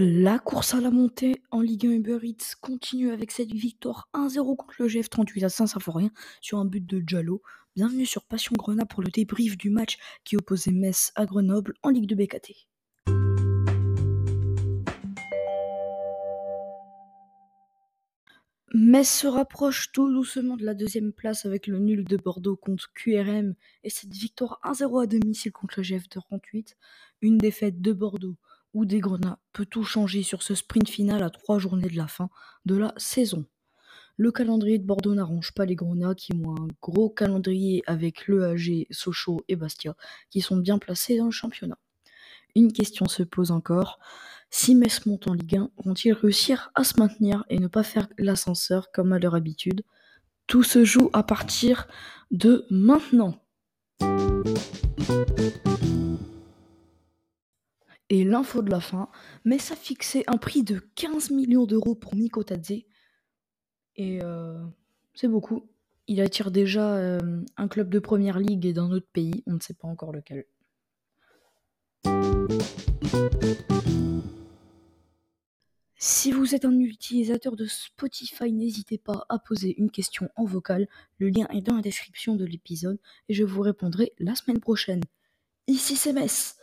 La course à la montée en Ligue 1 Uber Eats continue avec cette victoire 1-0 contre le GF38 à Saint-Symphorien sur un but de Diallo. Bienvenue sur Passion Grenat pour le débrief du match qui opposait Metz à Grenoble en Ligue de BKT. Metz se rapproche tout doucement de la deuxième place avec le nul de Bordeaux contre QRM et cette victoire 1-0 à domicile contre le GF38, une défaite de Bordeaux ou des Grenats peut tout changer sur ce sprint final à trois journées de la fin de la saison? Le calendrier de Bordeaux n'arrange pas les Grenats qui ont un gros calendrier avec l'EAG, Sochaux et Bastia qui sont bien placés dans le championnat. Une question se pose encore. Si Metz monte en Ligue 1, vont-ils réussir à se maintenir et ne pas faire l'ascenseur comme à leur habitude? Tout se joue à partir de maintenant. Et l'info de la fin, Metz a fixé un prix de 15 millions d'euros pour Nico Tadze. Et euh, c'est beaucoup. Il attire déjà euh, un club de première ligue et d'un autre pays, on ne sait pas encore lequel. Si vous êtes un utilisateur de Spotify, n'hésitez pas à poser une question en vocal. Le lien est dans la description de l'épisode et je vous répondrai la semaine prochaine. Ici c'est Metz